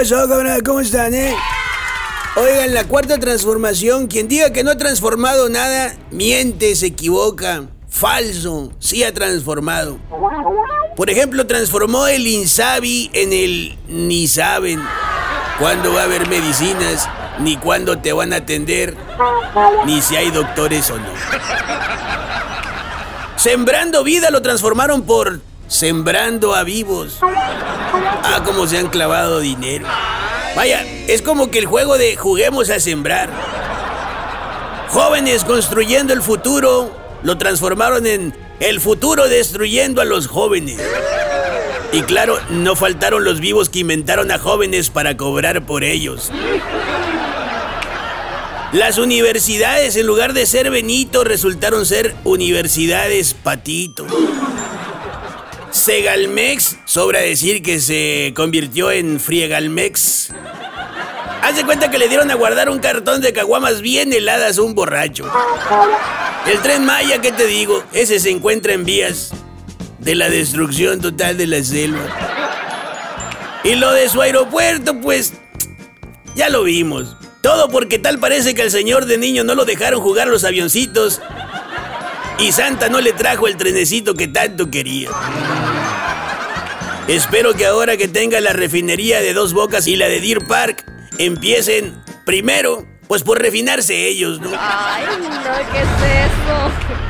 pasó, cabrón? ¿Cómo están, eh? Oigan, la cuarta transformación, quien diga que no ha transformado nada, miente, se equivoca. Falso, sí ha transformado. Por ejemplo, transformó el Insabi en el ni saben cuándo va a haber medicinas, ni cuándo te van a atender, ni si hay doctores o no. Sembrando vida lo transformaron por sembrando a vivos. Ah, como se han clavado dinero. Vaya, es como que el juego de juguemos a sembrar. Jóvenes construyendo el futuro lo transformaron en el futuro destruyendo a los jóvenes. Y claro, no faltaron los vivos que inventaron a jóvenes para cobrar por ellos. Las universidades, en lugar de ser Benito, resultaron ser universidades Patito. Segalmex, sobra decir que se convirtió en Friegalmex. Hace cuenta que le dieron a guardar un cartón de caguamas bien heladas a un borracho. El tren Maya, ¿qué te digo? Ese se encuentra en vías de la destrucción total de la selva. Y lo de su aeropuerto, pues, ya lo vimos. Todo porque tal parece que al señor de niño no lo dejaron jugar los avioncitos y Santa no le trajo el trenecito que tanto quería. Espero que ahora que tenga la refinería de Dos Bocas y la de Deer Park, empiecen primero, pues por refinarse ellos, ¿no? Ay, no, ¿qué es eso?